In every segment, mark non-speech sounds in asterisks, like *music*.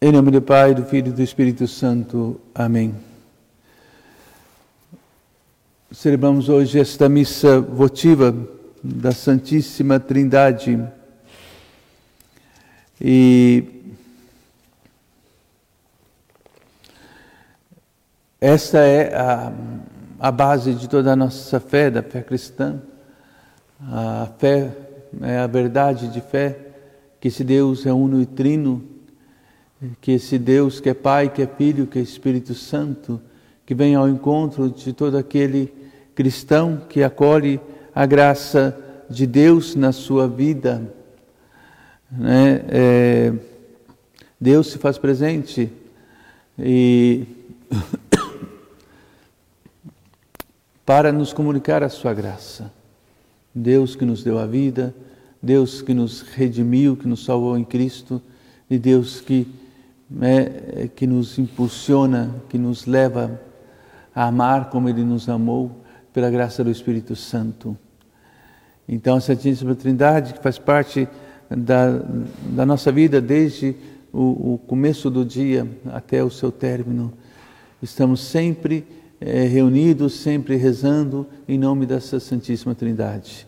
Em nome do Pai, do Filho e do Espírito Santo. Amém. Celebramos hoje esta missa votiva da Santíssima Trindade. E esta é a, a base de toda a nossa fé, da fé cristã. A fé é a verdade de fé, que esse Deus é uno e trino que esse Deus que é Pai, que é Filho, que é Espírito Santo, que vem ao encontro de todo aquele cristão que acolhe a graça de Deus na sua vida. Né? É, Deus se faz presente e *coughs* para nos comunicar a sua graça. Deus que nos deu a vida, Deus que nos redimiu, que nos salvou em Cristo, e Deus que é, que nos impulsiona, que nos leva a amar como Ele nos amou, pela graça do Espírito Santo. Então, a Santíssima Trindade, que faz parte da, da nossa vida desde o, o, começo do dia até o seu término, estamos sempre é, reunidos, sempre rezando em nome dessa Santíssima Trindade.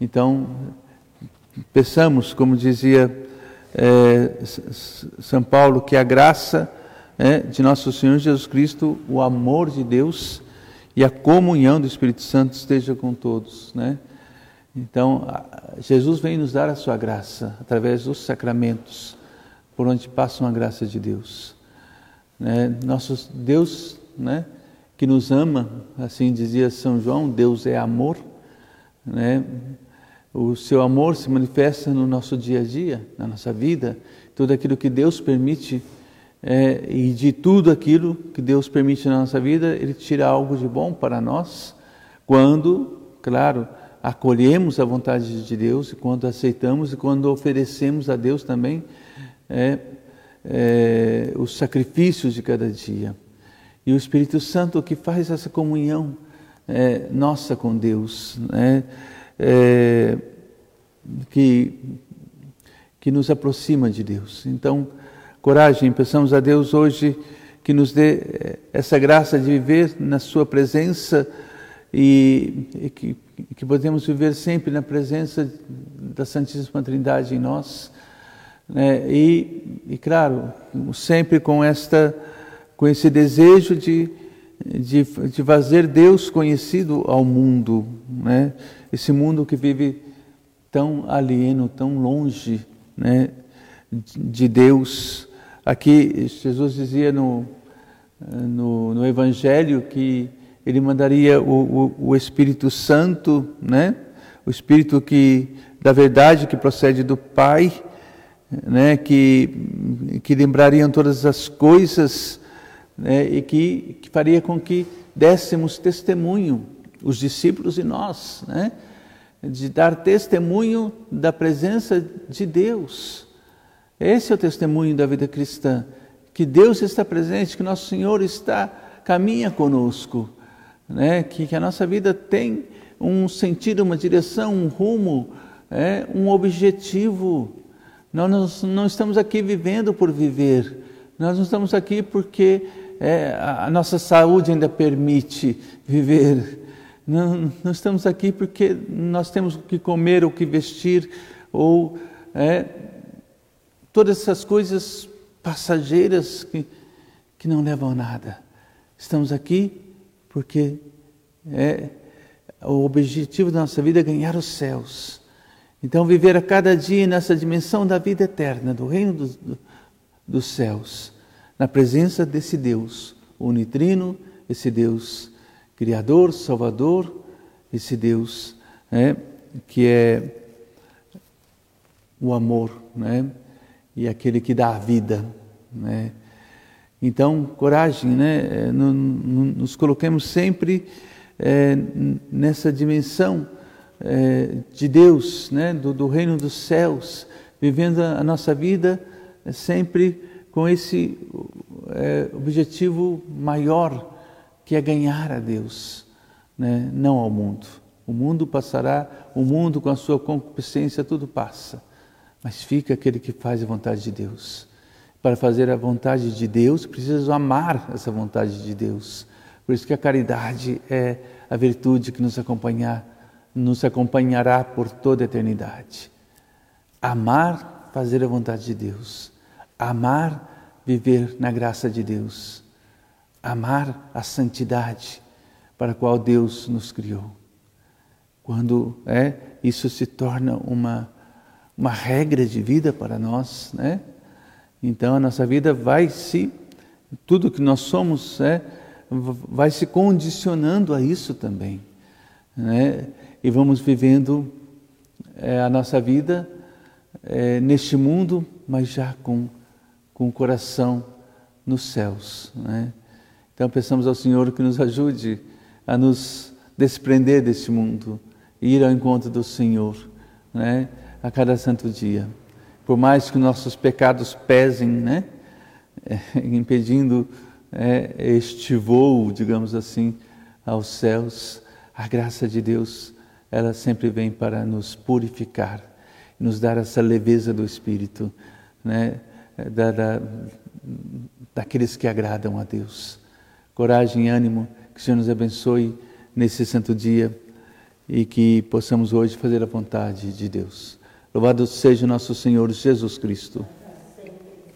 Então, peçamos, como dizia é, São Paulo que a graça é, de nosso Senhor Jesus Cristo, o amor de Deus e a comunhão do Espírito Santo esteja com todos, né? Então, Jesus vem nos dar a sua graça através dos sacramentos, por onde passa a graça de Deus. Né? Nosso Deus, né, que nos ama, assim dizia São João, Deus é amor, né? O seu amor se manifesta no nosso dia a dia, na nossa vida, tudo aquilo que Deus permite é, e de tudo aquilo que Deus permite na nossa vida, Ele tira algo de bom para nós, quando, claro, acolhemos a vontade de Deus e quando aceitamos e quando oferecemos a Deus também é, é, os sacrifícios de cada dia. E o Espírito Santo que faz essa comunhão é, nossa com Deus, né? É, que, que nos aproxima de Deus. Então, coragem, peçamos a Deus hoje que nos dê é, essa graça de viver na Sua presença e, e que, que podemos viver sempre na presença da Santíssima Trindade em nós. Né? E, e, claro, sempre com, esta, com esse desejo de, de, de fazer Deus conhecido ao mundo. Né? esse mundo que vive tão alieno, tão longe né, de Deus. Aqui Jesus dizia no, no, no Evangelho que ele mandaria o, o, o, Espírito Santo, né, o Espírito que da verdade que procede do Pai, né, que, que lembrariam todas as coisas né, e que, que faria com que dessemos testemunho os discípulos e nós, né? de dar testemunho da presença de Deus. Esse é o testemunho da vida cristã, que Deus está presente, que nosso Senhor está caminha conosco, né? que, que a nossa vida tem um sentido, uma direção, um rumo, é, um objetivo. Nós não estamos aqui vivendo por viver, nós não estamos aqui porque é, a nossa saúde ainda permite viver. Não, não estamos aqui porque nós temos o que comer, o que vestir, ou é, todas essas coisas passageiras que, que não levam a nada. Estamos aqui porque é, o objetivo da nossa vida é ganhar os céus. Então, viver a cada dia nessa dimensão da vida eterna, do reino do, do, dos céus, na presença desse Deus unitrino, esse Deus Criador, Salvador, esse Deus né, que é o amor, né, e aquele que dá a vida, né. Então, coragem, né, nos coloquemos sempre é, nessa dimensão é, de Deus, né, do, do, reino dos céus, vivendo a nossa vida sempre com esse é, objetivo maior que é ganhar a Deus, né? não ao mundo. O mundo passará, o mundo com a sua concupiscência, tudo passa. Mas fica aquele que faz a vontade de Deus. para fazer a vontade de Deus, preciso amar essa vontade de Deus. Por isso que a caridade é a virtude que nos acompanhar, nos acompanhará por toda a eternidade. Amar, fazer a vontade de Deus. Amar, viver na graça de Deus. Amar a santidade para a qual Deus nos criou. Quando é, isso se torna uma, uma regra de vida para nós, né? Então a nossa vida vai se, tudo que nós somos, é, vai se condicionando a isso também. Né? E vamos vivendo é, a nossa vida é, neste mundo, mas já com, com o coração nos céus. Né? Então pensamos ao Senhor que nos ajude a nos desprender deste mundo e ir ao encontro do Senhor né? a cada santo dia por mais que nossos pecados pesem, né, é, *laughs* impedindo é, este voo, digamos assim, aos céus, a graça de Deus, ela sempre vem para nos purificar, nos dar essa leveza do Espírito, né, da, da, daqueles que agradam a Deus. Coragem e ânimo, que o Senhor nos abençoe nesse santo dia e que possamos hoje fazer a vontade de Deus. Louvado seja nosso Senhor Jesus Cristo.